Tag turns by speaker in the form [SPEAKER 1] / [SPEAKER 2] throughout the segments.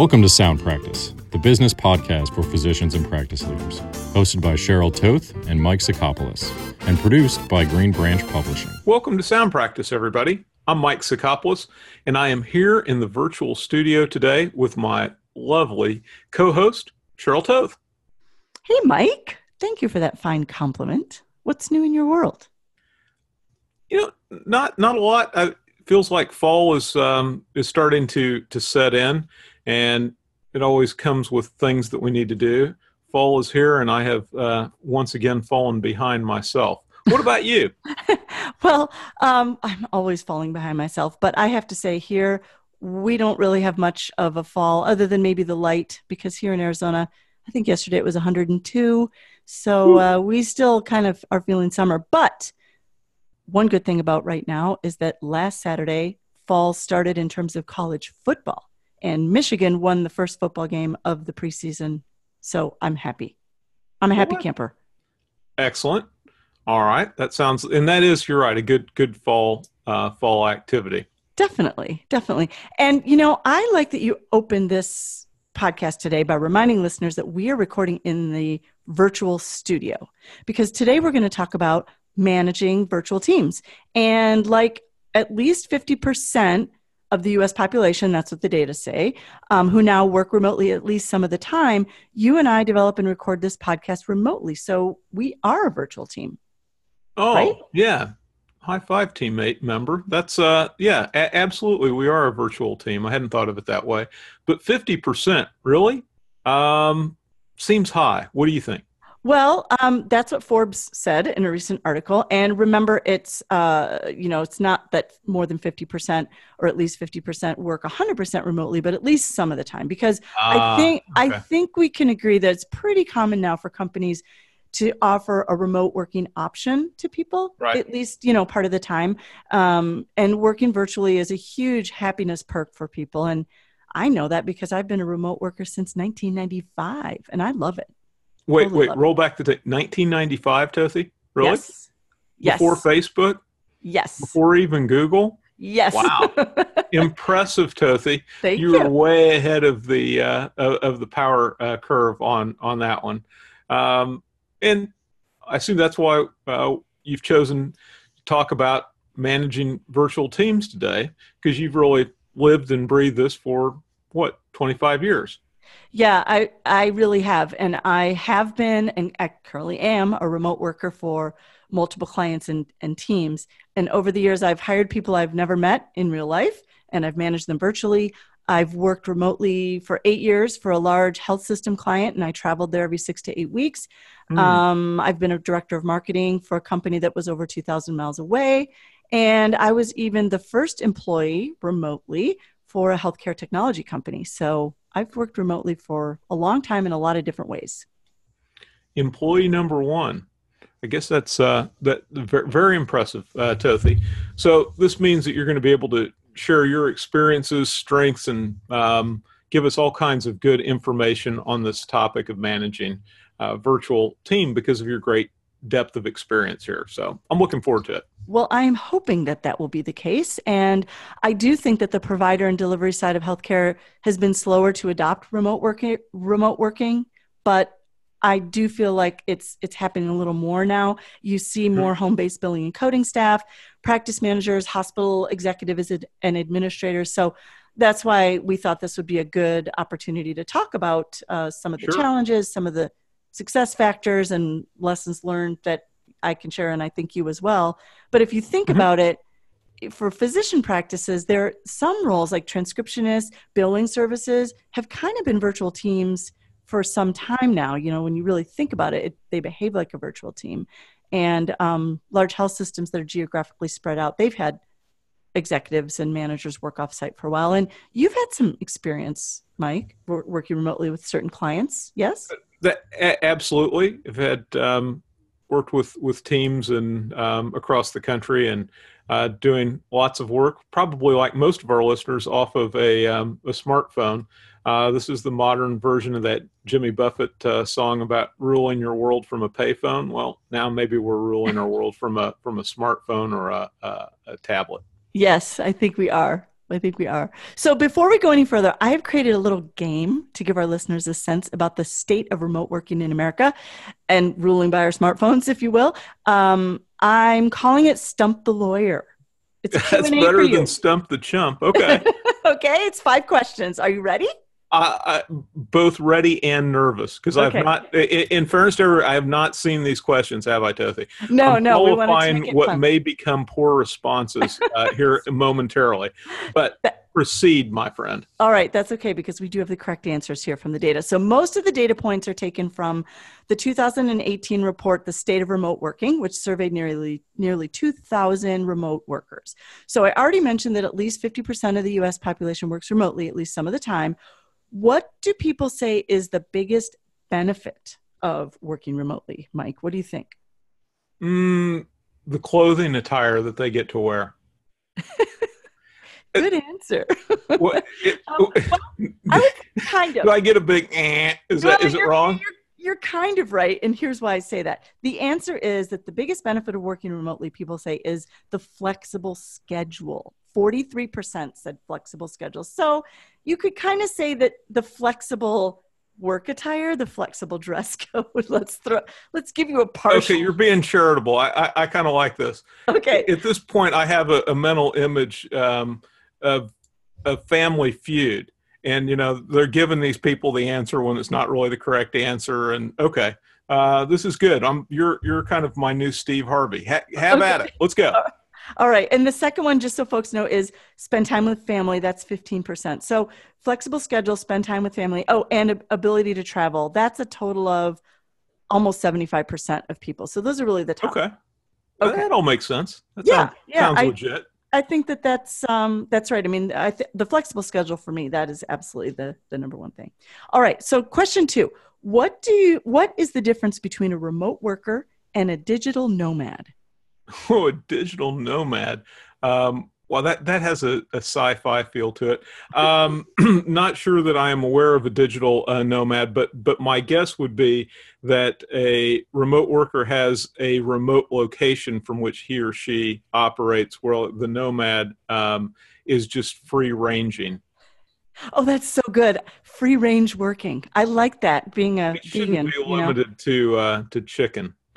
[SPEAKER 1] Welcome to Sound Practice, the business podcast for physicians and practice leaders, hosted by Cheryl Toth and Mike Sacopulos, and produced by Green Branch Publishing.
[SPEAKER 2] Welcome to Sound Practice, everybody. I'm Mike Sacopulos, and I am here in the virtual studio today with my lovely co-host, Cheryl Toth.
[SPEAKER 3] Hey, Mike. Thank you for that fine compliment. What's new in your world?
[SPEAKER 2] You know, not not a lot. It feels like fall is um, is starting to to set in, and it always comes with things that we need to do. Fall is here, and I have uh, once again fallen behind myself. What about you?
[SPEAKER 3] well, um, I'm always falling behind myself, but I have to say here we don't really have much of a fall other than maybe the light because here in Arizona, I think yesterday it was 102. So uh, we still kind of are feeling summer. But one good thing about right now is that last Saturday, fall started in terms of college football, and Michigan won the first football game of the preseason. So I'm happy. I'm a happy camper.
[SPEAKER 2] Excellent. All right, that sounds, and that is, you're right, a good good fall uh, fall activity.
[SPEAKER 3] Definitely, definitely. And you know, I like that you opened this podcast today by reminding listeners that we are recording in the virtual studio because today we're going to talk about managing virtual teams. And like at least 50% of the US population, that's what the data say, um, who now work remotely at least some of the time, you and I develop and record this podcast remotely. So we are a virtual team.
[SPEAKER 2] Oh, right? yeah. High five, teammate member. That's, uh, yeah, a- absolutely. We are a virtual team. I hadn't thought of it that way. But 50%, really? Um, seems high. What do you think?
[SPEAKER 3] Well, um, that's what Forbes said in a recent article. And remember, it's uh, you know, it's not that more than fifty percent or at least fifty percent work hundred percent remotely, but at least some of the time. Because uh, I ah, think okay. I think we can agree that it's pretty common now for companies to offer a remote working option to people
[SPEAKER 2] right.
[SPEAKER 3] at least you know part of the time um, and working virtually is a huge happiness perk for people and i know that because i've been a remote worker since 1995 and i love it
[SPEAKER 2] wait totally wait roll back to t- 1995 Tothy? really
[SPEAKER 3] yes.
[SPEAKER 2] before
[SPEAKER 3] yes.
[SPEAKER 2] facebook
[SPEAKER 3] yes
[SPEAKER 2] before even google
[SPEAKER 3] Yes.
[SPEAKER 2] Wow. Impressive, Tothy.
[SPEAKER 3] Thank
[SPEAKER 2] you.
[SPEAKER 3] You
[SPEAKER 2] were way ahead of the uh, of the power uh, curve on on that one. Um, and I assume that's why uh, you've chosen to talk about managing virtual teams today, because you've really lived and breathed this for what 25 years.
[SPEAKER 3] Yeah, I I really have, and I have been, and I currently am a remote worker for multiple clients and, and teams. And over the years, I've hired people I've never met in real life, and I've managed them virtually. I've worked remotely for eight years for a large health system client, and I traveled there every six to eight weeks. Mm. Um, I've been a director of marketing for a company that was over 2,000 miles away. And I was even the first employee remotely for a healthcare technology company. So I've worked remotely for a long time in a lot of different ways.
[SPEAKER 2] Employee number one. I guess that's uh, that very impressive, uh. So this means that you're going to be able to share your experiences, strengths, and um, give us all kinds of good information on this topic of managing a virtual team because of your great depth of experience here. So I'm looking forward to it.
[SPEAKER 3] Well, I'm hoping that that will be the case. And I do think that the provider and delivery side of healthcare has been slower to adopt remote working, remote working, but I do feel like it's it's happening a little more now. You see mm-hmm. more home-based billing and coding staff, practice managers, hospital executives and administrators. So that's why we thought this would be a good opportunity to talk about uh, some of the
[SPEAKER 2] sure.
[SPEAKER 3] challenges, some of the success factors, and lessons learned that I can share, and I think you as well. But if you think mm-hmm. about it, for physician practices, there are some roles like transcriptionists, billing services have kind of been virtual teams for some time now. You know, when you really think about it, it they behave like a virtual team. And um, large health systems that are geographically spread out, they've had executives and managers work offsite for a while. And you've had some experience, Mike, working remotely with certain clients. Yes,
[SPEAKER 2] that, absolutely. I've had um, worked with with teams and um, across the country and uh, doing lots of work. Probably like most of our listeners, off of a um, a smartphone. Uh, this is the modern version of that Jimmy Buffett uh, song about ruling your world from a payphone. Well, now maybe we're ruling our world from a from a smartphone or a, a, a tablet.
[SPEAKER 3] Yes, I think we are. I think we are. So before we go any further, I have created a little game to give our listeners a sense about the state of remote working in America and ruling by our smartphones, if you will. Um, I'm calling it Stump the Lawyer.
[SPEAKER 2] It's That's better than Stump the Chump. Okay.
[SPEAKER 3] okay, it's five questions. Are you ready?
[SPEAKER 2] Uh, both ready and nervous because okay. I've not. In fairness to I have not seen these questions, have I, Tothy?
[SPEAKER 3] No, no,
[SPEAKER 2] I'm
[SPEAKER 3] no.
[SPEAKER 2] Qualifying what fun. may become poor responses uh, here momentarily, but proceed, my friend.
[SPEAKER 3] All right, that's okay because we do have the correct answers here from the data. So most of the data points are taken from the 2018 report, "The State of Remote Working," which surveyed nearly nearly 2,000 remote workers. So I already mentioned that at least 50% of the U.S. population works remotely at least some of the time. What do people say is the biggest benefit of working remotely, Mike? What do you think?
[SPEAKER 2] Mm, the clothing attire that they get to wear.
[SPEAKER 3] Good answer. what, it, um, well, I kind of.
[SPEAKER 2] Do I get a big eh? Is that is it wrong?
[SPEAKER 3] You're, you're kind of right. And here's why I say that. The answer is that the biggest benefit of working remotely, people say, is the flexible schedule. 43% said flexible schedule. So you could kind of say that the flexible work attire, the flexible dress code. let's throw. Let's give you a partial.
[SPEAKER 2] Okay, you're being charitable. I I, I kind of like this.
[SPEAKER 3] Okay.
[SPEAKER 2] At this point, I have a, a mental image um, of a family feud, and you know they're giving these people the answer when it's not really the correct answer. And okay, uh, this is good. I'm you're you're kind of my new Steve Harvey. Ha- have okay. at it. Let's go.
[SPEAKER 3] All right. And the second one, just so folks know, is spend time with family. That's 15%. So flexible schedule, spend time with family. Oh, and ability to travel. That's a total of almost 75% of people. So those are really the top.
[SPEAKER 2] Okay. Okay. That all makes sense. That yeah. Sounds, yeah. Sounds
[SPEAKER 3] I,
[SPEAKER 2] legit.
[SPEAKER 3] I think that that's um, that's right. I mean, I th- the flexible schedule for me that is absolutely the the number one thing. All right. So question two: What do you? What is the difference between a remote worker and a digital nomad?
[SPEAKER 2] Oh, a digital nomad. Um, well, that that has a, a sci-fi feel to it. Um, not sure that I am aware of a digital uh, nomad, but but my guess would be that a remote worker has a remote location from which he or she operates, while the nomad um, is just free ranging.
[SPEAKER 3] Oh, that's so good. Free range working. I like that. Being a
[SPEAKER 2] it shouldn't vegan, be limited you know? to uh, to chicken.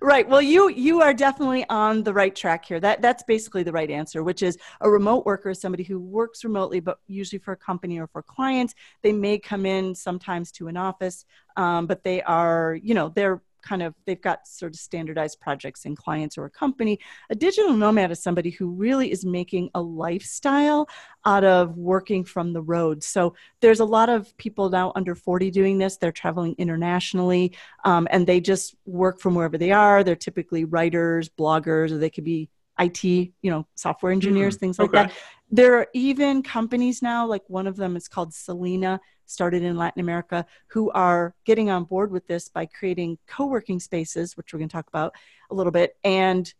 [SPEAKER 3] right. Well, you you are definitely on the right track here. That that's basically the right answer, which is a remote worker is somebody who works remotely, but usually for a company or for clients. They may come in sometimes to an office, um, but they are, you know, they're kind of they've got sort of standardized projects and clients or a company. A digital nomad is somebody who really is making a lifestyle out of working from the road. So there's a lot of people now under 40 doing this. They're traveling internationally um, and they just work from wherever they are. They're typically writers bloggers or they could be IT, you know, software engineers, mm, things like okay. that. There are even companies now, like one of them is called Selina started in Latin America who are getting on board with this by creating co working spaces, which we're going to talk about a little bit, and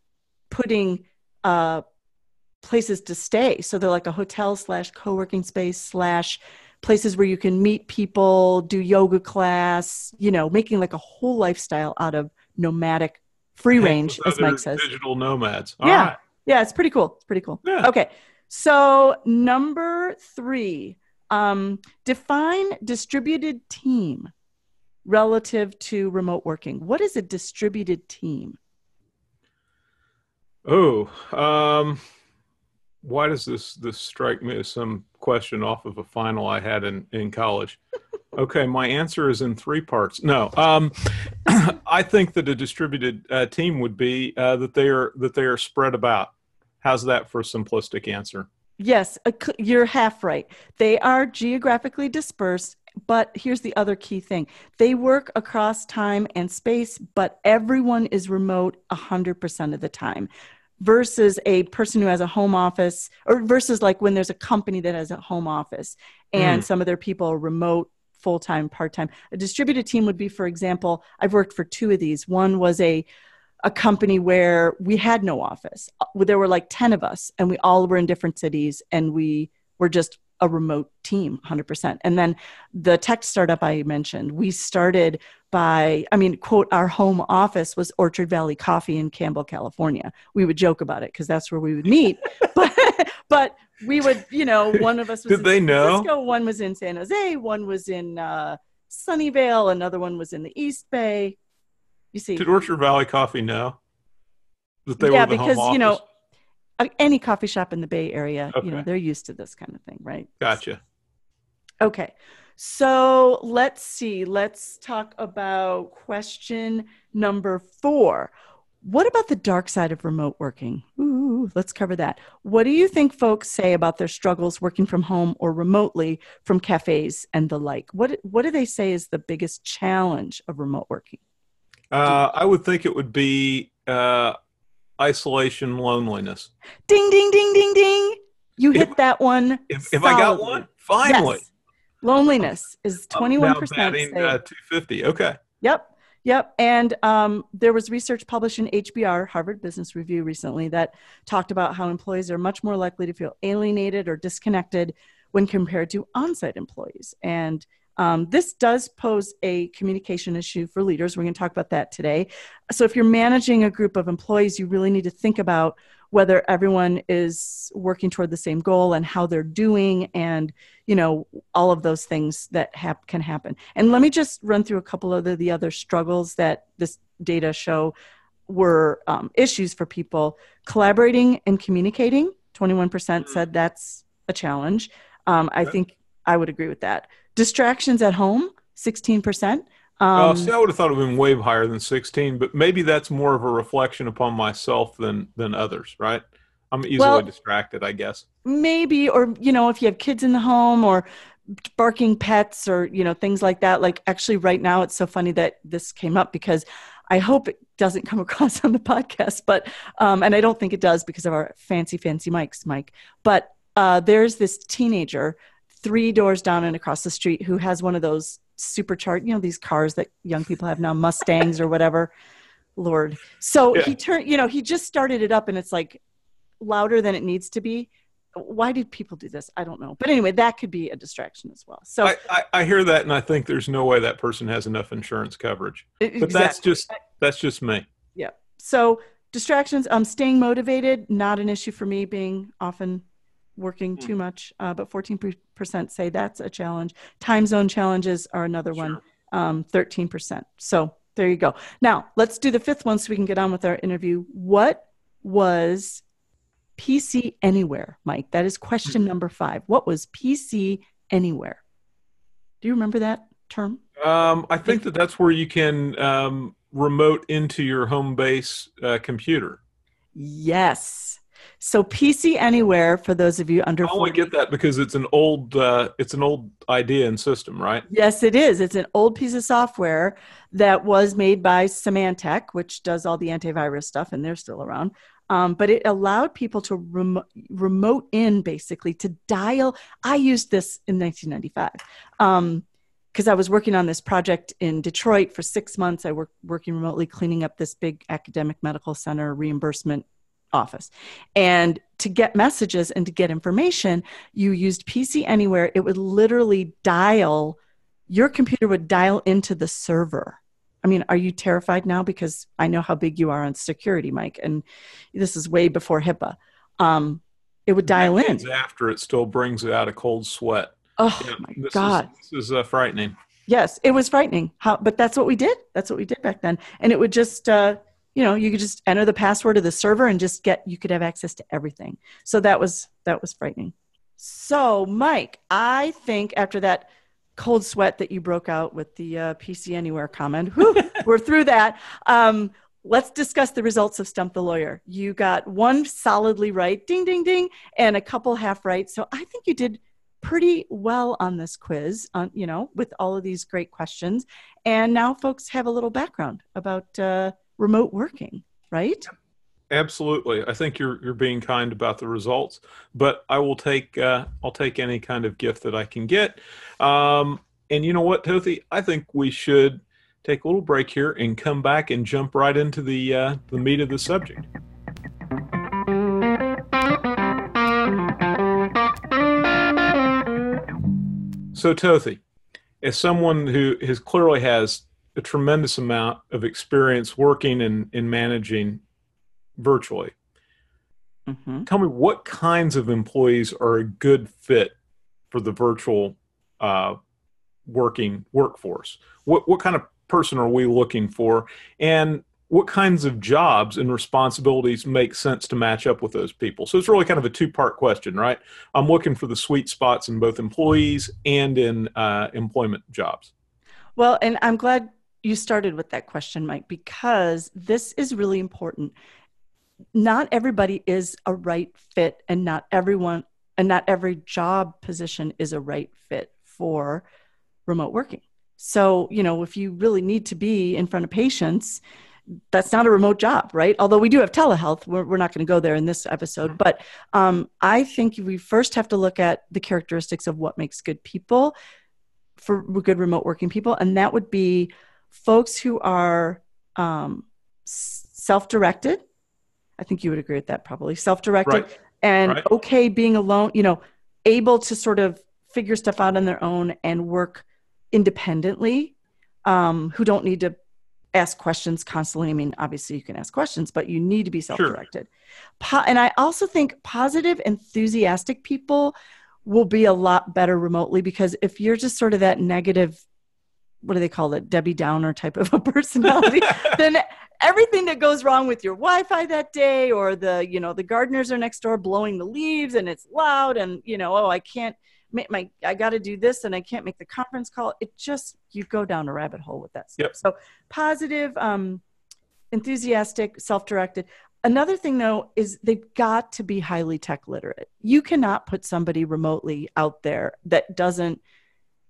[SPEAKER 3] putting uh, places to stay. So they're like a hotel slash co working space slash places where you can meet people, do yoga class, you know, making like a whole lifestyle out of nomadic free range, as Mike says.
[SPEAKER 2] Digital nomads. All
[SPEAKER 3] yeah.
[SPEAKER 2] Right.
[SPEAKER 3] Yeah, it's pretty cool. It's pretty cool. Yeah. Okay. So, number three, um, define distributed team relative to remote working. What is a distributed team?
[SPEAKER 2] Oh, um, why does this this strike me as some question off of a final I had in in college? okay, my answer is in three parts. No, um, I think that a distributed uh, team would be uh, that they are that they are spread about. How's that for a simplistic answer?
[SPEAKER 3] Yes, you're half right. They are geographically dispersed, but here's the other key thing they work across time and space, but everyone is remote 100% of the time versus a person who has a home office or versus like when there's a company that has a home office and mm. some of their people are remote full-time part-time a distributed team would be for example i've worked for two of these one was a a company where we had no office. There were like 10 of us and we all were in different cities and we were just a remote team 100% and then the tech startup i mentioned we started by i mean quote our home office was orchard valley coffee in campbell california we would joke about it because that's where we would meet but but we would you know one of us was
[SPEAKER 2] Did they
[SPEAKER 3] in
[SPEAKER 2] know?
[SPEAKER 3] Francisco, one was in san jose one was in uh, sunnyvale another one was in the east bay you see
[SPEAKER 2] Did Orchard Valley Coffee know that they
[SPEAKER 3] Yeah,
[SPEAKER 2] were the
[SPEAKER 3] because, you know, any coffee shop in the bay area you know they're used to this kind of thing right
[SPEAKER 2] Gotcha.
[SPEAKER 3] Okay. So let's see. Let's talk about question number four. What about the dark side of remote working? Ooh, let's cover that. What do you think folks say about their struggles working from home or remotely from cafes and the like? What what do they say is the biggest challenge of remote working?
[SPEAKER 2] Uh, I would think it would be uh, isolation, loneliness.
[SPEAKER 3] Ding ding ding ding ding. You hit that one.
[SPEAKER 2] If, if I got one, finally.
[SPEAKER 3] Yes. Loneliness is
[SPEAKER 2] I'm
[SPEAKER 3] twenty one
[SPEAKER 2] now
[SPEAKER 3] percent.
[SPEAKER 2] batting, uh, 250. Okay.
[SPEAKER 3] Yep. Yep. And um, there was research published in HBR, Harvard Business Review, recently that talked about how employees are much more likely to feel alienated or disconnected when compared to on site employees. And um, this does pose a communication issue for leaders. We're going to talk about that today. So, if you're managing a group of employees, you really need to think about whether everyone is working toward the same goal and how they're doing and you know all of those things that hap- can happen. And let me just run through a couple of the, the other struggles that this data show were um, issues for people. Collaborating and communicating. 21% said that's a challenge. Um, i think i would agree with that distractions at home 16%
[SPEAKER 2] Uh,
[SPEAKER 3] um,
[SPEAKER 2] see, I would have thought it would have been way higher than 16, but maybe that's more of a reflection upon myself than than others, right? I'm easily
[SPEAKER 3] Well-
[SPEAKER 2] distracted, I guess.
[SPEAKER 3] maybe or you know if you have kids in the home or barking pets or you know things like that like actually right now it's so funny that this came up because i hope it doesn't come across on the podcast but um, and i don't think it does because of our fancy fancy mics mike but uh, there's this teenager three doors down and across the street who has one of those supercharged you know these cars that young people have now mustangs or whatever. Lord. So
[SPEAKER 2] Yeah.
[SPEAKER 3] he turned you know he just started it up and it's like louder than it needs to be. Why did people do this? I don't know. But anyway that could be a distraction as well. So
[SPEAKER 2] I, I, I hear that, and I think there's no way that person has enough insurance coverage. But that's just that's just me.
[SPEAKER 3] yeah. So distractions um staying motivated not an issue for me being often working
[SPEAKER 2] Hmm.
[SPEAKER 3] too much uh, but 14% say that's a challenge time zone challenges are another one um, 13%. So there you go. Now, let's do the fifth one so we can get on with our interview. What was PC Anywhere, Mike? That is question number five. What was PC Anywhere? Do you remember that term?
[SPEAKER 2] Um, I think that that's where you can um, remote into your home base uh, computer.
[SPEAKER 3] Yes. So PC Anywhere, for those of you under
[SPEAKER 2] I only
[SPEAKER 3] 40,
[SPEAKER 2] get that because it's an old uh, it's an old idea and system, right?
[SPEAKER 3] Yes, it is. It's an old piece of software that was made by Symantec, which does all the antivirus stuff, and they're still around. Um, but it allowed people to remo- remote in basically to dial. I used this in 1995 because I was working on this project in Detroit for six months. I worked working remotely, cleaning up this big academic medical center reimbursement office. And to get messages and to get information, you used PC Anywhere. It would literally dial, your computer would dial into the server. I mean, are you terrified now? Because I know how big you are on security, Mike, and this is way before HIPAA. Um, it would dial in.
[SPEAKER 2] After it still brings out a cold sweat.
[SPEAKER 3] Oh
[SPEAKER 2] Yeah,
[SPEAKER 3] my
[SPEAKER 2] this
[SPEAKER 3] God.
[SPEAKER 2] is, this is uh, frightening.
[SPEAKER 3] Yes, it was frightening. How, but that's what we did. That's what we did back then. And it would just, uh, you know, you could just enter the password of the server and just get. You could have access to everything. So that was that was frightening. So, Mike, I think after that cold sweat that you broke out with the uh, PC Anywhere comment, whew, we're through that. Um, let's discuss the results of Stump the Lawyer. You got one solidly right, ding, ding, ding, and a couple half right. So I think you did pretty well on this quiz, on, you know, with all of these great questions. And now folks have a little background about uh, remote working, right?
[SPEAKER 2] Absolutely, I think you're you're being kind about the results, but I will take uh, I'll take any kind of gift that I can get. Um, and you know what, Tothi? I think we should take a little break here and come back and jump right into the uh, the meat of the subject. So Tothi, as someone who has clearly has a tremendous amount of experience working and in, in managing virtually, mm-hmm. tell me what kinds of employees are a good fit for the virtual uh, working workforce? What what kind of person are we looking for? And what kinds of jobs and responsibilities make sense to match up with those people? So it's really kind of a two part question, right? I'm looking for the sweet spots in both employees and in uh, employment jobs.
[SPEAKER 3] Well, and I'm glad you started with that question, Mike, because this is really important. Not everybody is a right fit, and not everyone, and not every job position is a right fit for remote working. So, you know, if you really need to be in front of patients, that's not a remote job, right? Although we do have telehealth, we're, we're not going to go there in this episode. But um, I think we first have to look at the characteristics of what makes good people for good remote working people. And that would be folks who are um, self directed. I think you would agree with that probably self directed right. and right. okay being alone, you know, able to sort of figure stuff out on their own and work independently, um, who don't need to ask questions constantly. I mean, obviously you can ask questions, but you need to be self-directed. Sure. Po- and I also think positive, enthusiastic people will be a lot better remotely because if you're just sort of that negative, what do they call it, Debbie Downer type of a personality, then everything that goes wrong with your Wi-Fi that day, or the you know the gardeners are next door blowing the leaves and it's loud, and you know oh I can't make my I got to do this and I can't make the conference call. It just you go down a rabbit hole with that stuff. Yep. So positive, um, enthusiastic, self-directed. Another thing though is they've got to be highly tech literate. You cannot put somebody remotely out there that doesn't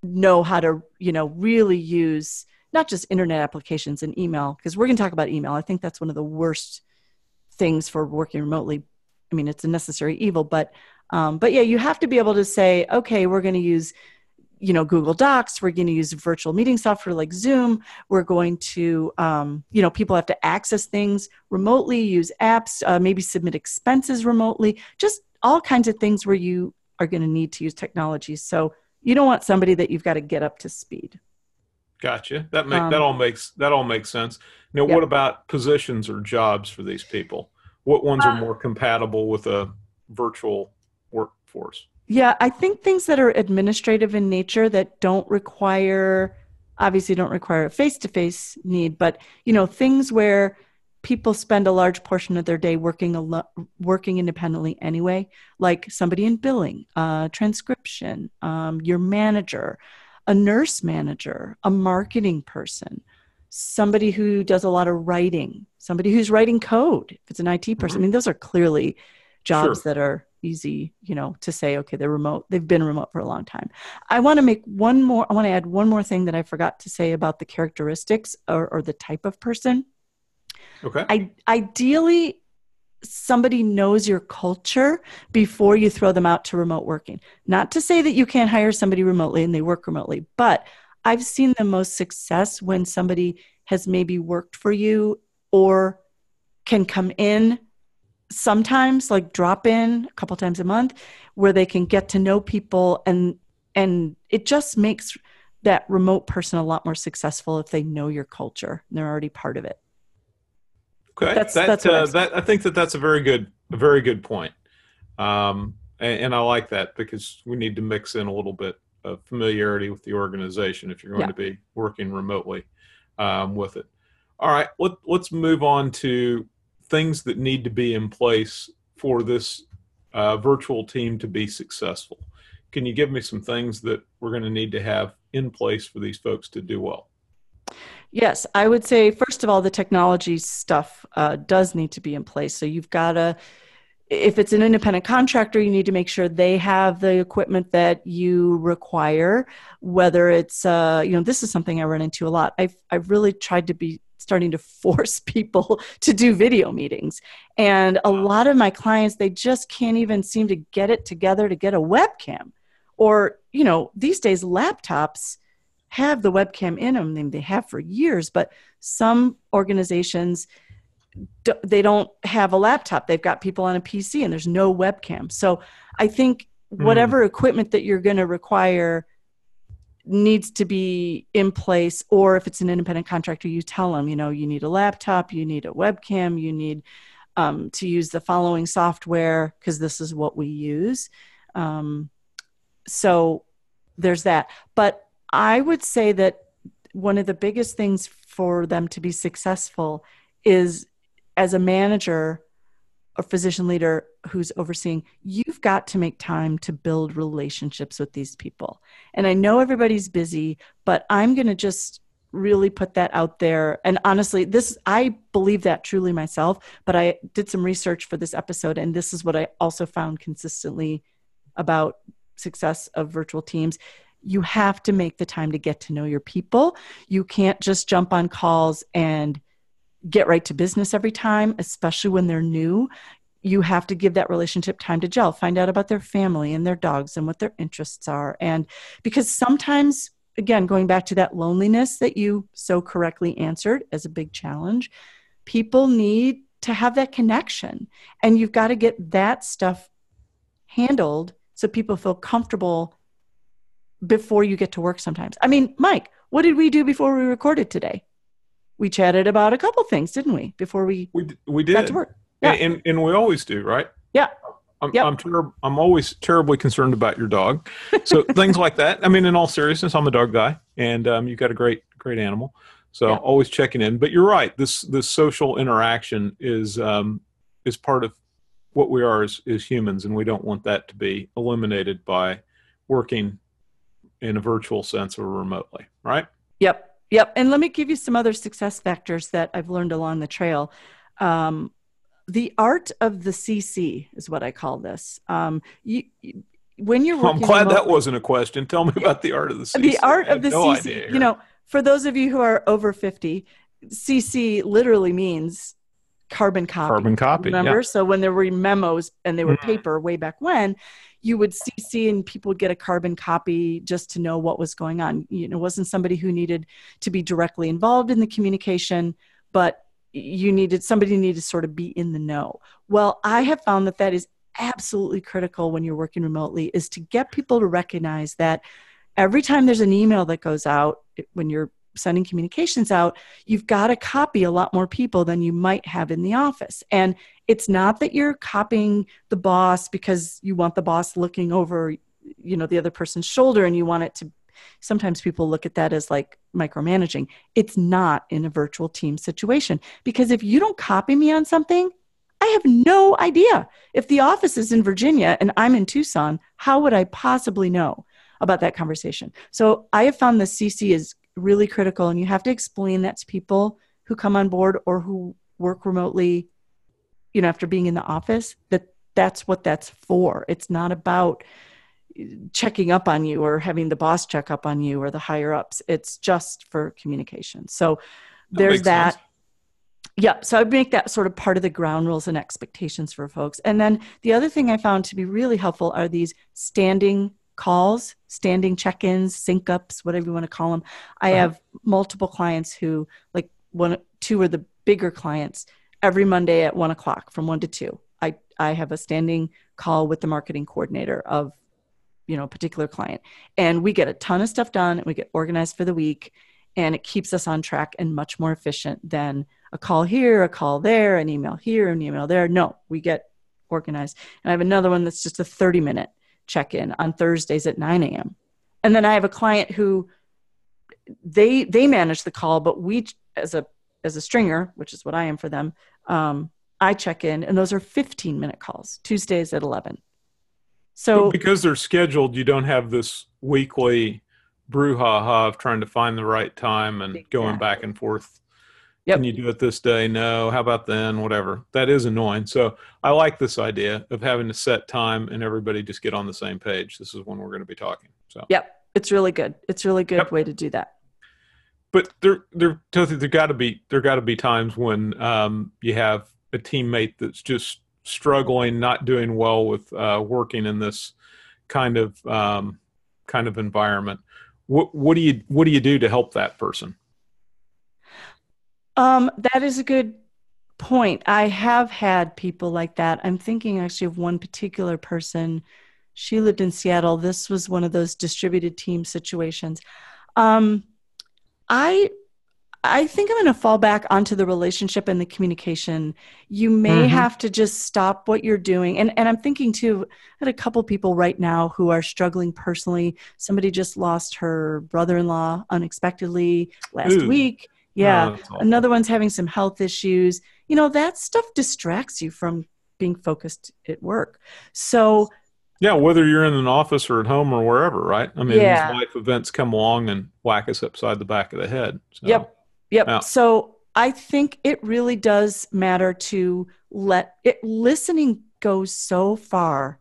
[SPEAKER 3] know how to, you know, really use not just internet applications and email because we're going to talk about email. I think that's one of the worst things for working remotely. I mean, it's a necessary evil, but um, but yeah, you have to be able to say, okay, we're going to use you know google docs we're going to use virtual meeting software like zoom we're going to um, you know people have to access things remotely use apps uh, maybe submit expenses remotely just all kinds of things where you are going to need to use technology so you don't want somebody that you've got to get up to speed
[SPEAKER 2] gotcha that make um, that all makes that all makes sense now yep. what about positions or jobs for these people what ones uh, are more compatible with a virtual workforce?
[SPEAKER 3] Yeah, I think things that are administrative in nature that don't require obviously don't require a face-to-face need, but you know, things where people spend a large portion of their day working a working independently anyway, like somebody in billing, uh, transcription, um, your manager, a nurse manager, a marketing person, somebody who does a lot of writing, somebody who's writing code. If it's an IT person, mm-hmm. I mean, those are clearly jobs sure. that are easy, you know, to say, okay, they're remote. They've been remote for a long time. I want to make one more, I want to add one more thing that I forgot to say about the characteristics or, or the type of person.
[SPEAKER 2] Okay.
[SPEAKER 3] I, ideally, somebody knows your culture before you throw them out to remote working. Not to say that you can't hire somebody remotely and they work remotely, but I've seen the most success when somebody has maybe worked for you or can come in sometimes like drop in a couple times a month where they can get to know people and and it just makes that remote person a lot more successful if they know your culture and they're already part of it
[SPEAKER 2] okay that's, that, that's uh, that i think that that's a very good a very good point um, and, and, i like that because we need to mix in a little bit of familiarity with the organization if you're going yeah. to be working remotely um, with it all right let, let's move on to things that need to be in place for this uh, virtual team to be successful. Can you give me some things that we're going to need to have in place for these folks to do well?
[SPEAKER 3] Yes, I would say, first of all, the technology stuff uh, does need to be in place. So you've got to, if it's an independent contractor, you need to make sure they have the equipment that you require. Whether it's, uh, you know, this is something I run into a lot. I've I've really tried to be starting to force people to do video meetings. And a lot of my clients, they just can't even seem to get it together to get a webcam. Or, you know, these days laptops have the webcam in them, and they have for years, but some organizations, they don't have a laptop. They've got people on a PC and there's no webcam. So I think hmm. whatever mm. equipment that you're going to require needs to be in place or if it's an independent contractor you tell them you know you need a laptop you need a webcam you need um, to use the following software because this is what we use um, so there's that but i would say that one of the biggest things for them to be successful is as a manager or physician leader who's overseeing, you've got to make time to build relationships with these people. And I know everybody's busy, but I'm going to just really put that out there. And honestly, this, I believe that truly myself, but I did some research for this episode, and this is what I also found consistently about success of virtual teams. You have to make the time to get to know your people. You can't just jump on calls and get right to business every time, especially when they're new. You have to give that relationship time to gel, find out about their family and their dogs and what their interests are. And because sometimes, again, going back to that loneliness that you so correctly answered as a big challenge, people need to have that connection. And you've got to get that stuff handled so people feel comfortable before you get to work sometimes. I mean, Mike, what did we do before we recorded today? we chatted about a couple things, didn't we? Before we
[SPEAKER 2] we we did. Got to work. Yeah. And, and, we always do, right?
[SPEAKER 3] Yeah.
[SPEAKER 2] I'm yep. I'm, ter- I'm always terribly concerned about your dog. So things like that. I mean, in all seriousness, I'm a dog guy, and um, you've got a great great animal. So yep. always checking in. But you're right. This this social interaction is um, is part of what we are as, as humans, and we don't want that to be eliminated by working in a virtual sense or remotely, right?
[SPEAKER 3] Yep. Yep. And let me give you some other success factors that I've learned along the trail. Um, the art of the CC is what I call this. Um, you, when you're
[SPEAKER 2] I'm glad remotely, that wasn't a question. Tell me about the art of the CC.
[SPEAKER 3] The art of the no CC. You know, for those of you who are over 50, CC literally means carbon copy.
[SPEAKER 2] Carbon copy.
[SPEAKER 3] Remember?
[SPEAKER 2] Yeah.
[SPEAKER 3] So when there were memos and they were mm-hmm. paper way back when, you would CC and people would get a carbon copy just to know what was going on. You know, it wasn't somebody who needed to be directly involved in the communication, but you needed somebody needed to sort of be in the know. Well, I have found that that is absolutely critical when you're working remotely is to get people to recognize that every time there's an email that goes out when you're sending communications out, you've got to copy a lot more people than you might have in the office. And it's not that you're copying the boss because you want the boss looking over, you know, the other person's shoulder and you want it to sometimes people look at that as like micromanaging. It's not in a virtual team situation because if you don't copy me on something, I have no idea. If the office is in Virginia and I'm in Tucson, how would I possibly know about that conversation? So I have found the CC is really critical and you have to explain that to people who come on board or who work remotely you know after being in the office that that's what that's for it's not about checking up on you or having the boss check up on you or the higher ups it's just for communication so there's that, that. Yeah, so I'd make that sort of part of the ground rules and expectations for folks. And then the other thing I found to be really helpful are these standing calls, standing check ins, sync ups, whatever you want to call them. I uh-huh. have multiple clients who, like one, two are the bigger clients. Every Monday at one o'clock from one to two, I, I have a standing call with the marketing coordinator of you know a particular client and we get a ton of stuff done and we get organized for the week and it keeps us on track and much more efficient than a call here a call there an email here an email there no we get organized and i have another one that's just a 30 minute check in on Thursdays at 9 a.m. And then I have a client who they they manage the call, but we as a as a stringer, which is what I am for them, um, I check in, and those are 15 minute calls, Tuesdays at 11. So
[SPEAKER 2] but because they're scheduled, you don't have this weekly brouhaha of trying to find the right time and exactly. going back and forth Yep. Can you do it this day? No. How about then? Whatever. That is annoying. So I like this idea of having to set time and everybody just get on the same page. This is when we're going to be talking. So
[SPEAKER 3] yep, it's really good. It's really good yep. way to do that.
[SPEAKER 2] But there, there, there got to be there got to be times when um, you have a teammate that's just struggling, not doing well with uh, working in this kind of um, kind of environment. What what do you what do you do to help that person?
[SPEAKER 3] Um, that is a good point. I have had people like that. I'm thinking actually of one particular person. She lived in Seattle. This was one of those distributed team situations. Um, I I think I'm going to fall back onto the relationship and the communication. You may mm-hmm. have to just stop what you're doing. And, and I'm thinking too, I had a couple people right now who are struggling personally. Somebody just lost her brother in law unexpectedly last Ooh. week. Yeah. Oh, Another one's having some health issues. You know, that stuff distracts you from being focused at work. So,
[SPEAKER 2] yeah, whether you're in an office or at home or wherever, right? I mean, yeah. life events come along and whack us upside the back of the head.
[SPEAKER 3] So. Yep. Yep. Yeah. So I think it really does matter to let it listening goes so far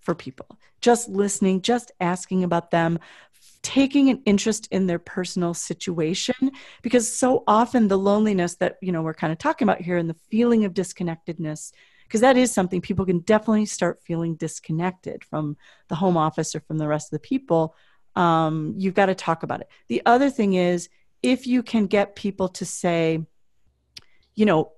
[SPEAKER 3] for people. Just listening, just asking about them, taking an interest in their personal situation because so often the loneliness that you know we're kind of talking about here and the feeling of disconnectedness because that is something people can definitely start feeling disconnected from the home office or from the rest of the people um, you've got to talk about it. The other thing is if you can get people to say, you know,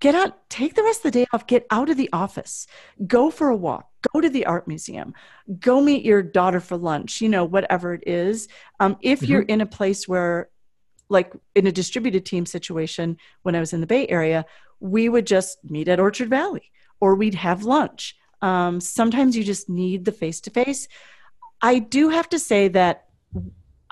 [SPEAKER 3] get out, take the rest of the day off, get out of the office, go for a walk, go to the art museum, go meet your daughter for lunch, you know, whatever it is. Um, if mm-hmm. you're in a place where, like in a distributed team situation, when I was in the Bay Area, we would just meet at Orchard Valley or we'd have lunch. Um, sometimes you just need the face to face. I do have to say that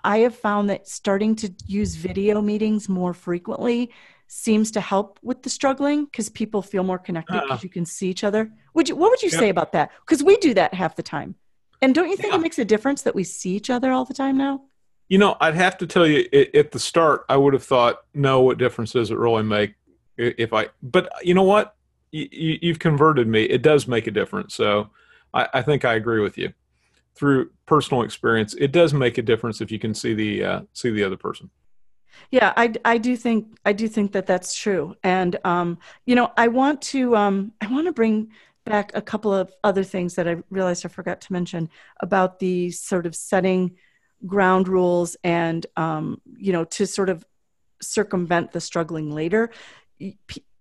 [SPEAKER 3] I have found that starting to use video meetings more frequently seems to help with the struggling because people feel more connected because uh, you can see each other. Would you, what would you yep. say about that? Because we do that half the time. And don't you think yeah. it makes a difference that we see each other all the time now?
[SPEAKER 2] You know, I'd have to tell you at the start, I would have thought, no, what difference does it really make if I, but you know what? You, have converted me. It does make a difference. So I, I think I agree with you through personal experience, it does make a difference if you can see the uh, see the other person.
[SPEAKER 3] Yeah, I, I do think I do think that that's true, and um, you know I want to um, I want to bring back a couple of other things that I realized I forgot to mention about the sort of setting ground rules and um, you know to sort of circumvent the struggling later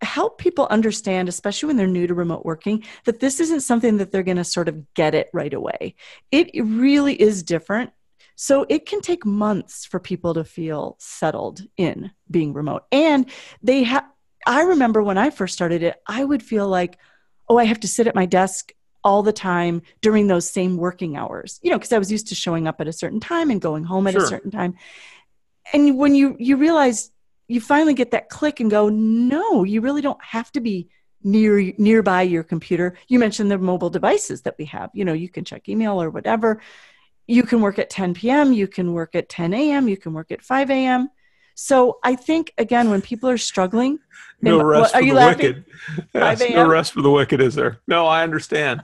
[SPEAKER 3] help people understand, especially when they're new to remote working, that this isn't something that they're going to sort of get it right away. It really is different. So it can take months for people to feel settled in being remote. And they have, I remember when I first started it, I would feel like, oh, I have to sit at my desk all the time during those same working hours, you know, because I was used to showing up at a certain time and going home at sure. a certain time. And when you you realize you finally get that click and go, no, you really don't have to be near nearby your computer. You mentioned the mobile devices that we have. You know, you can check email or whatever. You can work at 10 p.m. You can work at 10 a.m. You can work at 5 a.m. So I think again, when people are struggling,
[SPEAKER 2] no and, rest what, for the laughing? wicked. Yes, no rest for the wicked, is there? No, I understand.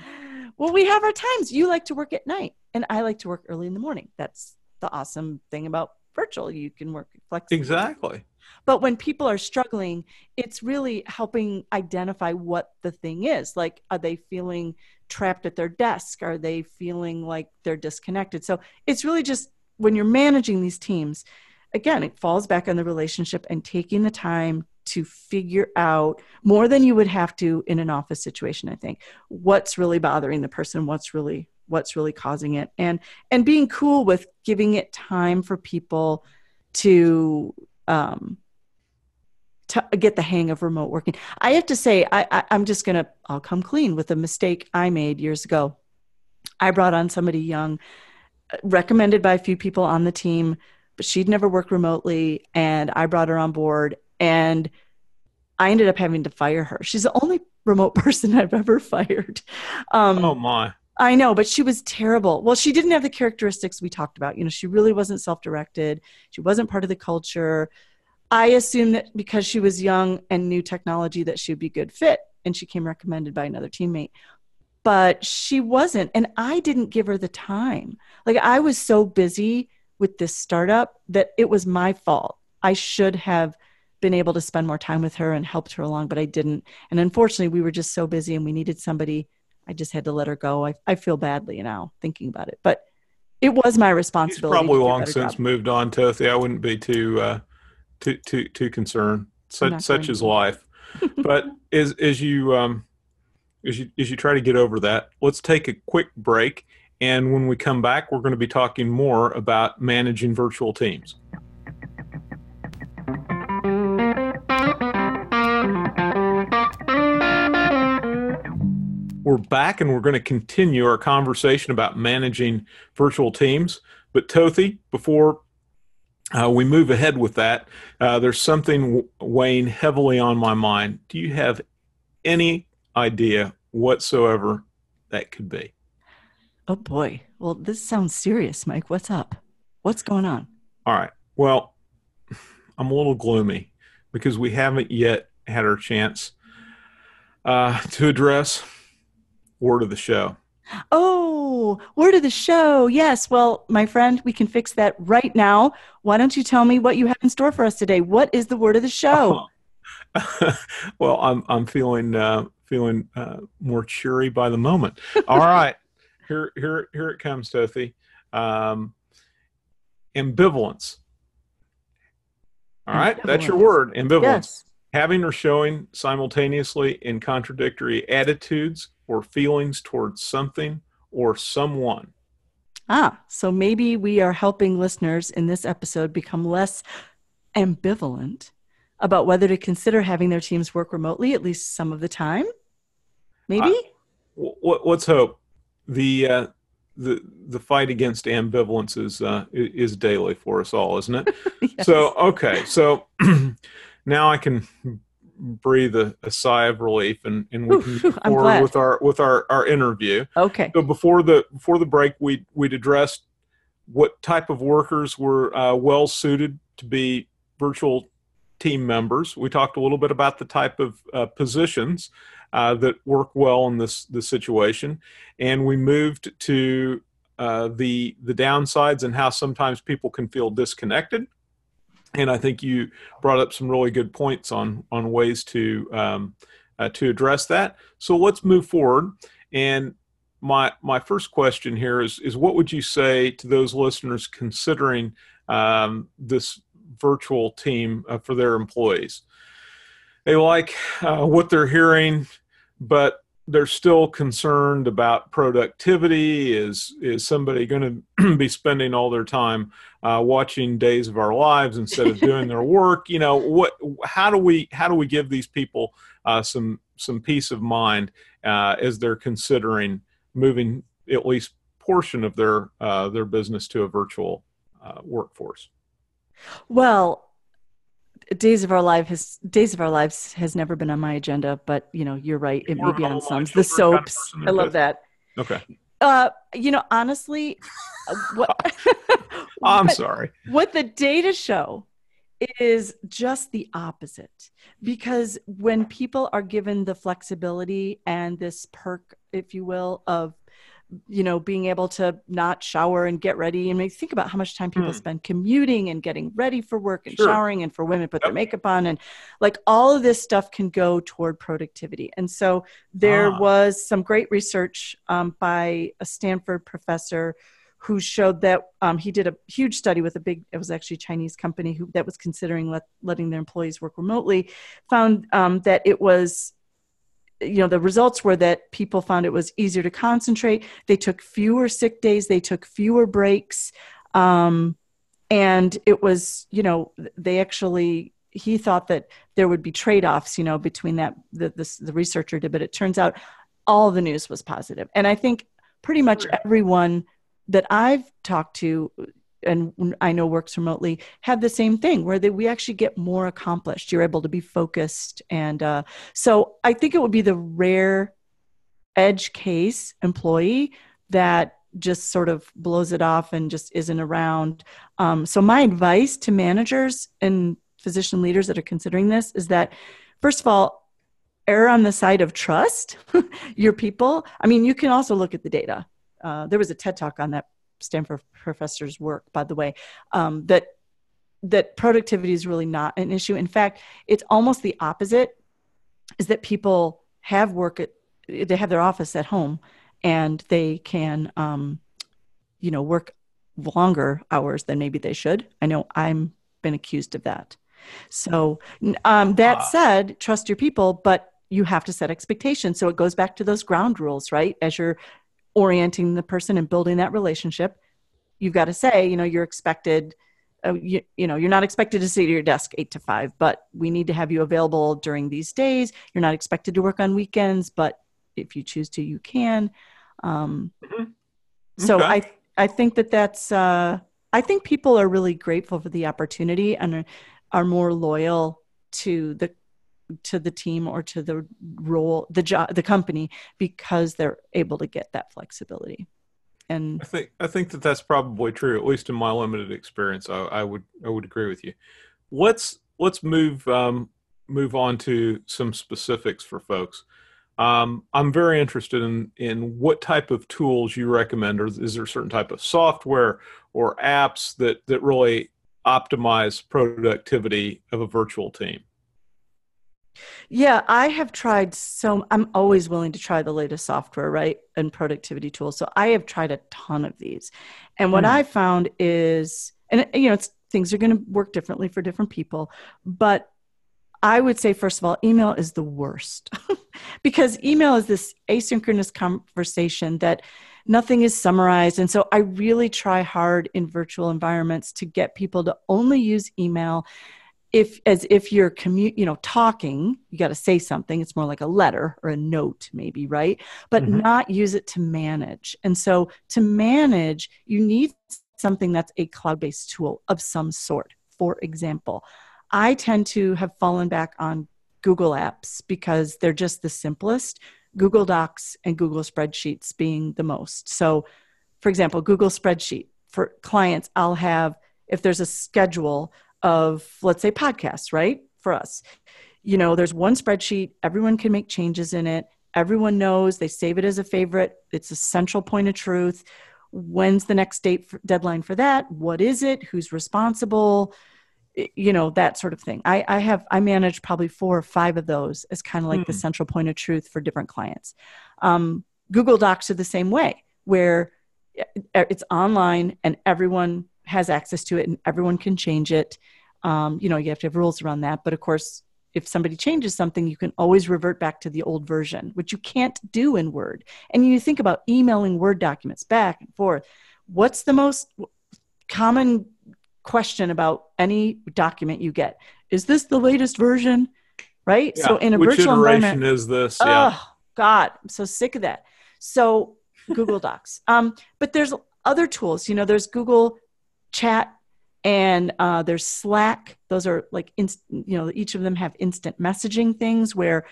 [SPEAKER 3] well, we have our times. You like to work at night, and I like to work early in the morning. That's the awesome thing about virtual. You can work flexibly.
[SPEAKER 2] Exactly.
[SPEAKER 3] But when people are struggling, it's really helping identify what the thing is. Like, are they feeling trapped at their desk? Are they feeling like they're disconnected? So it's really just when you're managing these teams, again, it falls back on the relationship and taking the time to figure out more than you would have to in an office situation, I think, what's really bothering the person, what's really what's really causing it and and being cool with giving it time for people to um to get the hang of remote working i have to say I, I i'm just gonna i'll come clean with a mistake i made years ago i brought on somebody young recommended by a few people on the team but she'd never worked remotely and i brought her on board and i ended up having to fire her she's the only remote person i've ever fired
[SPEAKER 2] um, oh my
[SPEAKER 3] I know, but she was terrible. Well, she didn't have the characteristics we talked about. You know, she really wasn't self directed, she wasn't part of the culture. I assumed that because she was young and new technology that she would be a good fit, and she came recommended by another teammate. But she wasn't, and I didn't give her the time. Like I was so busy with this startup that it was my fault. I should have been able to spend more time with her and helped her along, but I didn't. And unfortunately, we were just so busy and we needed somebody I just had to let her go. I, I feel badly now thinking about it, but it was my responsibility.
[SPEAKER 2] She's probably long since job. moved on, Tothy. I wouldn't be too uh, too too too concerned. Such such is life. but as as you um, as you as you try to get over that, let's take a quick break. And when we come back, we're going to be talking more about managing virtual teams. We're back and we're going to continue our conversation about managing virtual teams. But Tothi, before uh, we move ahead with that, uh, there's something weighing heavily on my mind. Do you have any idea whatsoever that could be?
[SPEAKER 3] Oh boy. Well, this sounds serious, Mike. What's up? What's going on?
[SPEAKER 2] All right. Well, I'm a little gloomy because we haven't yet had our chance uh, to address word of the show.
[SPEAKER 3] Oh, word of the show. Yes. Well, my friend, we can fix that right now. Why don't you tell me what you have in store for us today? What is the word of the show?
[SPEAKER 2] well, I'm I'm feeling uh, feeling uh, more cheery by the moment. All right, here here here it comes, Tothi. Um, ambivalence. All right, that's your word. Ambivalence. Yes. Having or showing simultaneously in contradictory attitudes or feelings towards something or someone.
[SPEAKER 3] Ah, so maybe we are helping listeners in this episode become less ambivalent about whether to consider having their teams work remotely at least some of the time. Maybe.
[SPEAKER 2] Uh, let's hope the uh, the the fight against ambivalence is uh, is daily for us all, isn't it? yes. So okay, so now I can breathe a, a, sigh of relief and, and we can move forward with our with our, our interview.
[SPEAKER 3] Okay.
[SPEAKER 2] So before the before the break, we we'd addressed what type of workers were uh, well suited to be virtual team members. We talked a little bit about the type of uh, positions uh, that work well in this this situation, and we moved to uh, the the downsides and how sometimes people can feel disconnected and I think you brought up some really good points on on ways to um, uh, to address that. So let's move forward. And my my first question here is is what would you say to those listeners considering um, this virtual team uh, for their employees? They like uh, what they're hearing, but they're still concerned about productivity. Is is somebody going to be spending all their time uh, watching Days of Our Lives instead of doing their work? You know, what? How do we how do we give these people uh, some some peace of mind uh, as they're considering moving at least portion of their uh, their business to a virtual uh, workforce?
[SPEAKER 3] Well, Days of Our Lives has Days of Our Lives has never been on my agenda, but you know, you're right. It may be on some. The soaps. I love that.
[SPEAKER 2] Okay.
[SPEAKER 3] Uh, you know, honestly, uh, what
[SPEAKER 2] I'm what, sorry.
[SPEAKER 3] What the data show is just the opposite because when people are given the flexibility and this perk, if you will, of you know being able to not shower and get ready and think about how much time people mm. spend commuting and getting ready for work and sure. showering and for women put yep. their makeup on and like all of this stuff can go toward productivity and so there ah. was some great research um, by a stanford professor who showed that um, he did a huge study with a big it was actually a chinese company who that was considering let, letting their employees work remotely found um, that it was you know the results were that people found it was easier to concentrate. They took fewer sick days. They took fewer breaks. Um, and it was you know they actually he thought that there would be trade-offs you know between that the, the, the researcher did but it turns out all the news was positive. And i think pretty much everyone that i've talked to and I know works remotely have the same thing where they, we actually get more accomplished. You're able to be focused. And uh, so I think it would be the rare edge case employee that just sort of blows it off and just isn't around. Um, so my advice to managers and physician leaders that are considering this is that, first of all, err on the side of trust your people. I mean, you can also look at the data. Uh, there was a TED talk on that Stanford professor's work, by the way, um, that that productivity is really not an issue. In fact, it's almost the opposite. Is that people have work at they have their office at home, and they can, um, you know, work longer hours than maybe they should. I know I'm been accused of that. So um, that said, trust your people, but you have to set expectations. So it goes back to those ground rules, right? As you're orienting the person and building that relationship, you've got to say, you know, you're expected – uh, you, you know you're not expected to sit at your desk eight to five but we need to have you available during these days. You're not expected to work on weekends but if you choose to you can. Um, mm-hmm. so i i think that that's uh, i think people are really grateful for the opportunity and are, are more loyal to the to the team or to the role the job the company because they're able to get that flexibility and
[SPEAKER 2] I think I think that that's probably true, at least in my limited experience. I, I would I would agree with you. Let's let's move um, move on to some specifics for folks. Um, I'm very interested in in what type of tools you recommend, or is there a certain type of software or apps that that really optimize productivity of a virtual team?
[SPEAKER 3] Yeah, I have tried so I'm always willing to try the latest software, right? And productivity tools. So I have tried a ton of these. And what mm. I found is and you know, it's things are going to work differently for different people, but I would say first of all, email is the worst. because email is this asynchronous conversation that nothing is summarized. And so I really try hard in virtual environments to get people to only use email if as if you're commu- you know talking you got to say something it's more like a letter or a note maybe right? But mm-hmm. not use it to manage. And so to manage you need something that's a cloud-based tool of some sort. For example i tend to have fallen back on google apps because they're just the simplest google docs and google spreadsheets being the most. So for example google spreadsheet. For clients i'll have if there's a schedule of let's say podcasts right? For us. You know there's one spreadsheet everyone can make changes in it. Everyone knows they save it as a favorite. It's a central point of truth. When's the next date for, deadline for that? What is it? Who's responsible? You know that sort of thing. I, I have i manage probably four or five of those as kind of like mm. the hmm. central point of truth for different clients. Um, google docs are the same way where it's online and everyone has access to it and everyone can change it. Um, you know, you have to have rules around that. But of course, if somebody changes something, you can always revert back to the old version, which you can't do in Word. And you think about emailing Word documents back and forth. What's the most common question about any document you get? Is this the latest version? Right?
[SPEAKER 2] Yeah. So in a Which virtual environment, is this?
[SPEAKER 3] Yeah. Oh God, I'm so sick of that. So Google Docs. Um, but there's other tools. You know, there's Google chat and uh, there's slack. Those are like inst- you know each of them have instant messaging things where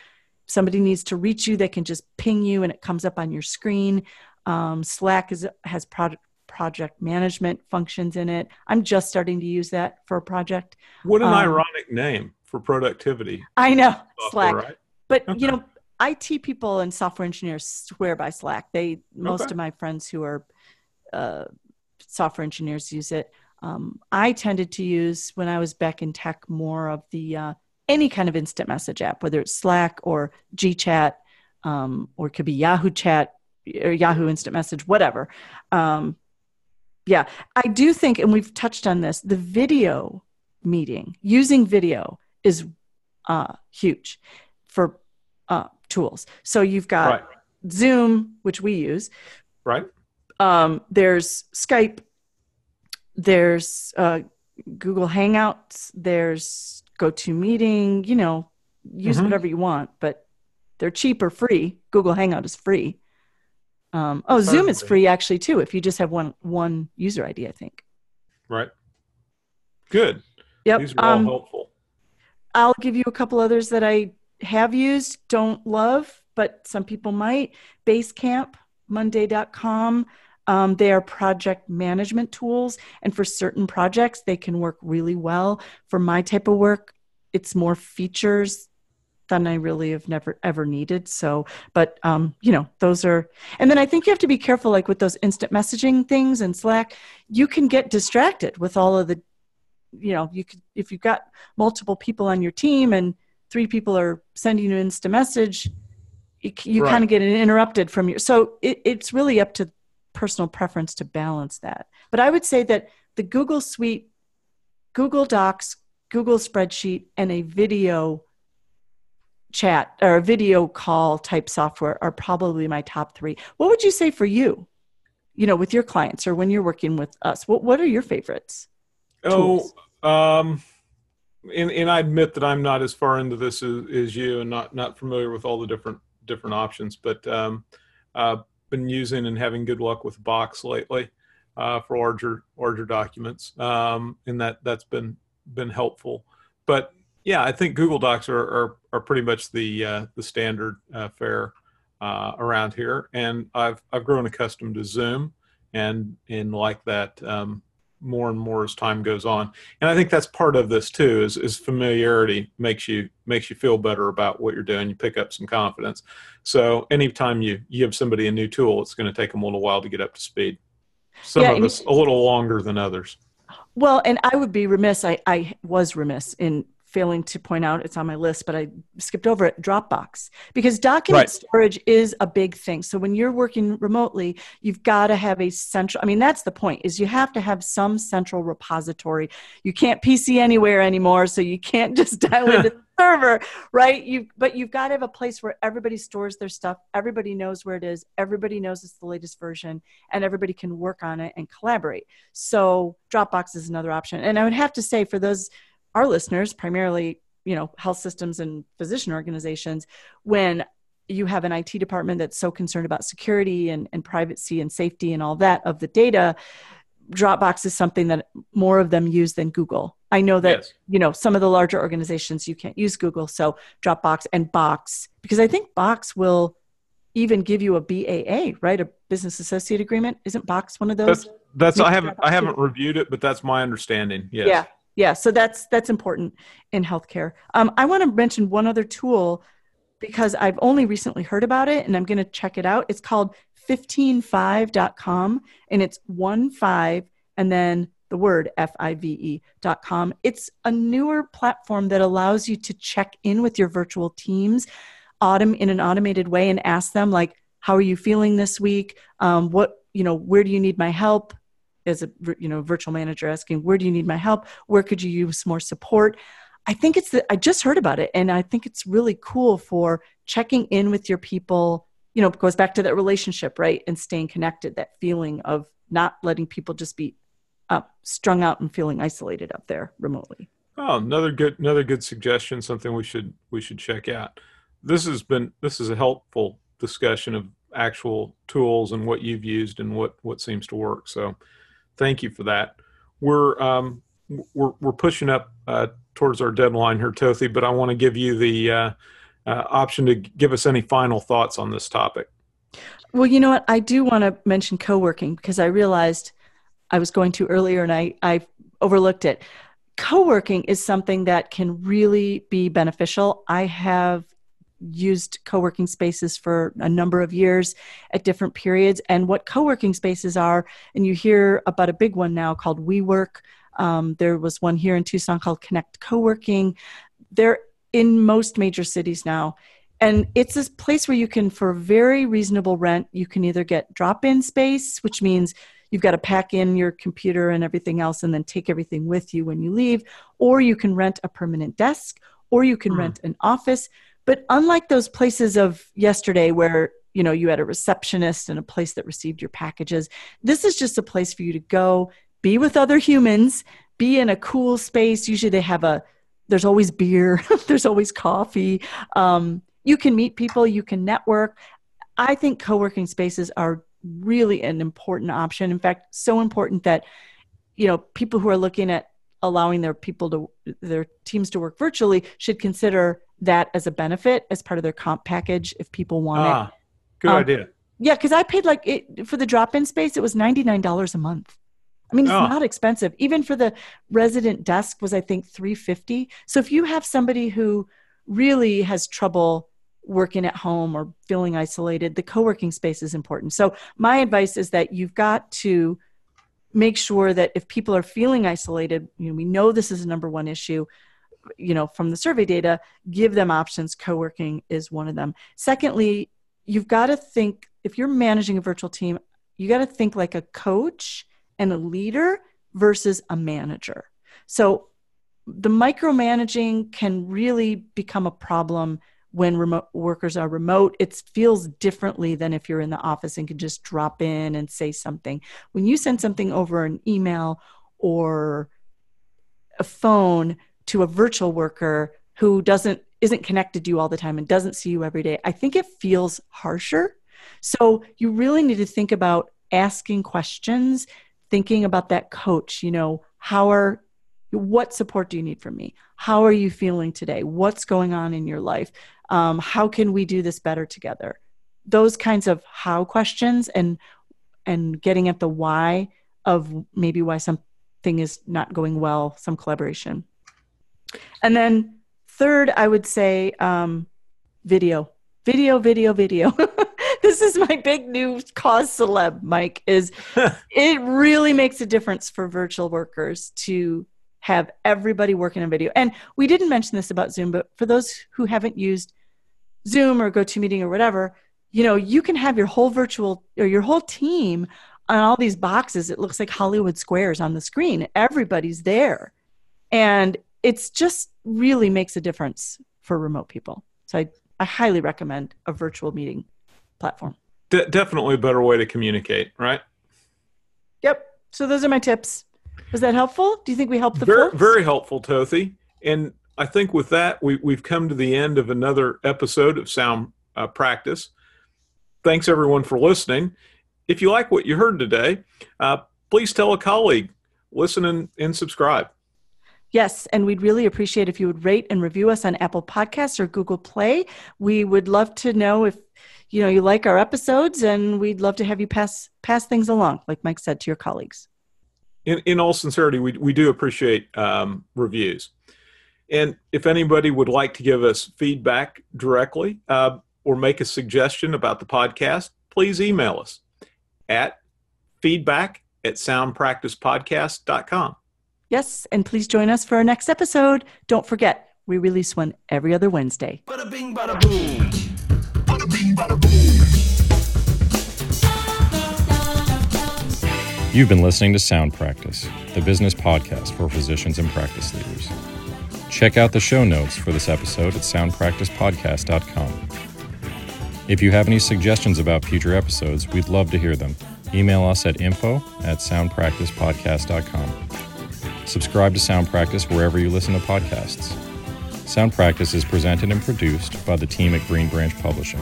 [SPEAKER 3] somebody needs to reach you. They can just ping you and it comes up on your screen. Um, slack is, has project project management functions in it. I'm just starting to use that for a project.
[SPEAKER 2] What an um, ironic name for productivity.
[SPEAKER 3] I know software, slack. right? but okay. you know it people and software engineers swear by slack. They most okay. of my friends who are uh, software engineers use it. Um, I tended to use when I was back in tech more of the uh, any kind of instant message app, whether it's Slack or GChat, um, or it could be Yahoo Chat or Yahoo Instant Message, whatever. Um, yeah, I do think, and we've touched on this, the video meeting, using video is uh, huge for uh, tools. So you've got right. Zoom, which we use.
[SPEAKER 2] Right.
[SPEAKER 3] Um, there's Skype, there's uh, Google Hangouts, there's GoToMeeting, you know, use mm-hmm. whatever you want, but they're cheap or free. Google Hangout is free. Um, oh, Zoom is free actually too, if you just have one one user ID, I think.
[SPEAKER 2] Right. Good.
[SPEAKER 3] Yep.
[SPEAKER 2] These are all um, helpful.
[SPEAKER 3] I'll give you a couple others that I have used, don't love, but some people might. Basecamp, Monday.com. Um, they are project management tools, and for certain projects, they can work really well. For my type of work, it's more features than I really have never ever needed. So, but um, you know, those are, and then I think you have to be careful, like with those instant messaging things and Slack, you can get distracted with all of the, you know, you could if you've got multiple people on your team and three people are sending you an instant message, you, you right. kind of get interrupted from your. So it, it's really up to personal preference to balance that. But I would say that the Google Suite, Google Docs, Google Spreadsheet, and a video chat or a video call type software are probably my top three. What would you say for you? You know, with your clients or when you're working with us, what what are your favorites?
[SPEAKER 2] Oh, um, and and I admit that I'm not as far into this as, as you, and not not familiar with all the different different options. But um, uh, been using and having good luck with Box lately uh, for larger larger documents, um, and that that's been been helpful. But yeah, I think Google Docs are are, are pretty much the uh, the standard uh, fare uh, around here, and I've I've grown accustomed to Zoom and and like that um, more and more as time goes on. And I think that's part of this too is, is familiarity makes you makes you feel better about what you're doing. You pick up some confidence. So anytime you, you give somebody a new tool, it's going to take them a little while to get up to speed. Some yeah, of us a little longer than others.
[SPEAKER 3] Well, and I would be remiss. I, I was remiss in failing to point out it's on my list, but I skipped over it Dropbox because document right. storage is a big thing. So when you're working remotely, you've got to have a central, I mean, that's the point is you have to have some central repository. You can't PC anywhere anymore. So you can't just dial into the server, right? You, but you've got to have a place where everybody stores their stuff. Everybody knows where it is. Everybody knows it's the latest version and everybody can work on it and collaborate. So Dropbox is another option. And I would have to say for those our listeners, primarily, you know, health systems and physician organizations, when you have an IT department that's so concerned about security and, and privacy and safety and all that of the data, Dropbox is something that more of them use than Google. I know that yes. you know some of the larger organizations you can't use Google, so Dropbox and Box because I think Box will even give you a BAA, right? A business associate agreement. Isn't Box one of those?
[SPEAKER 2] That's, that's I haven't I haven't reviewed it, but that's my understanding. Yes.
[SPEAKER 3] Yeah yeah so that's that's important in healthcare. Um, i want to mention one other tool because i've only recently heard about it and i'm going to check it out. It's called 15Five.com and it's one five and then the word f-i-v-e.com it's a newer platform that allows you to check in with your virtual teams autom- in an automated way and ask them like how are you feeling this week? Um, what you know where do you need my help as a you know virtual manager asking where do you need my help? Where could you use more support? I think it's the, i just heard about it and i think it's really cool for checking in with your people you know goes back to that relationship right and staying connected that feeling of not letting people just be up strung out and feeling isolated up there remotely.
[SPEAKER 2] Oh another good another good suggestion something we should we should check out. This has been this is a helpful discussion of actual tools and what you've used and what what seems to work. So thank you for that. We're um, we're we're pushing up uh, towards our deadline here, Tothi, but I want to give you the uh, uh, option to give us any final thoughts on this topic.
[SPEAKER 3] Well, you know what? I do want to mention co-working because I realized I was going to earlier and I I overlooked it. Co-working is something that can really be beneficial. I have used co-working spaces for a number of years at different periods. And what co-working spaces are and you hear about a big one now called WeWork. Um, there was one here in tucson called connect co-working. They're in most major cities now. And it's a place where you can for very reasonable rent you can either get drop-in space which means you've got to pack in your computer and everything else and then take everything with you when you leave or you can rent a permanent desk or you can mm. rent an office but unlike those places of yesterday where you know you had a receptionist and a place that received your packages, this is just a place for you to go, be with other humans, be in a cool space. Usually they have a there's always beer, there's always coffee. Um, you can meet people, you can network. I think co-working spaces are really an important option. In fact, so important that you know people who are looking at allowing their people to their teams to work virtually should consider that as a benefit as part of their comp package if people want ah, it.
[SPEAKER 2] Good um, idea.
[SPEAKER 3] Yeah, because I paid like it for the drop-in space. It was ninety-nine dollars a month. I mean, it's oh. not expensive. Even for the resident desk was I think three fifty. So if you have somebody who really has trouble working at home or feeling isolated, the co-working space is important. So my advice is that you've got to make sure that if people are feeling isolated, you know, we know this is a number one issue you know from the survey data give them options. Co-working is one of them. Secondly you've got to think if you're managing a virtual team you got to think like a coach and a leader versus a manager. So the micromanaging can really become a problem when remote workers are remote. It feels differently than if you're in the office and can just drop in and say something. When you send something over an email or a phone to a virtual worker who doesn't isn't connected to you all the time and doesn't see you every day i think it feels harsher. So you really need to think about asking questions thinking about that coach you know how are what support do you need from me? How are you feeling today? What's going on in your life? Um, how can we do this better together? Those kinds of how questions and and getting at the why of maybe why something is not going well some collaboration and then third i would say um, video. Video video video. This is my big new cause celeb mike is it really makes a difference for virtual workers to have everybody working on video. And we didn't mention this about zoom but for those who haven't used zoom or gotomeeting or whatever you know you can have your whole virtual or your whole team on all these boxes. It looks like hollywood squares on the screen. Everybody's there. And it's just really makes a difference for remote people. So i, I highly recommend a virtual meeting platform.
[SPEAKER 2] De- definitely a better way to communicate right?
[SPEAKER 3] Yep. So those are my tips. Was that helpful? Do you think we helped the
[SPEAKER 2] very,
[SPEAKER 3] folks?
[SPEAKER 2] very helpful tothy and i think with that we, we've come to the end of another episode of sound uh, practice. Thanks everyone for listening. If you like what you heard today uh, please tell a colleague. Listen and, and subscribe
[SPEAKER 3] Yes, and we'd really appreciate if you would rate and review us on Apple Podcasts or Google Play. We would love to know if you know you like our episodes, and we'd love to have you pass pass things along, like Mike said, to your colleagues.
[SPEAKER 2] In, in all sincerity, we, we do appreciate um, reviews. And if anybody would like to give us feedback directly uh, or make a suggestion about the podcast, please email us at feedback at soundpracticepodcast.com.
[SPEAKER 3] Yes, and please join us for our next episode. Don't forget, we release one every other Wednesday.
[SPEAKER 4] Bada bing, bada boom. Bada bing, bada boom.
[SPEAKER 1] You've been listening to Sound Practice, the business podcast for physicians and practice leaders. Check out the show notes for this episode at soundpracticepodcast.com. If you have any suggestions about future episodes, we'd love to hear them. Email us at info at soundpracticepodcast.com. Subscribe to Sound Practice wherever you listen to podcasts. Sound Practice is presented and produced by the team at Green Branch Publishing.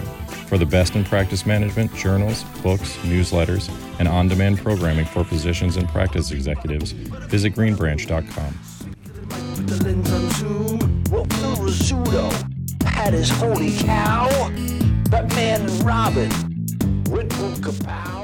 [SPEAKER 1] For the best in practice management, journals, books, newsletters, and on demand programming for physicians and practice executives, visit greenbranch.com.
[SPEAKER 4] Had his holy cow. Batman and Robin. Kapow.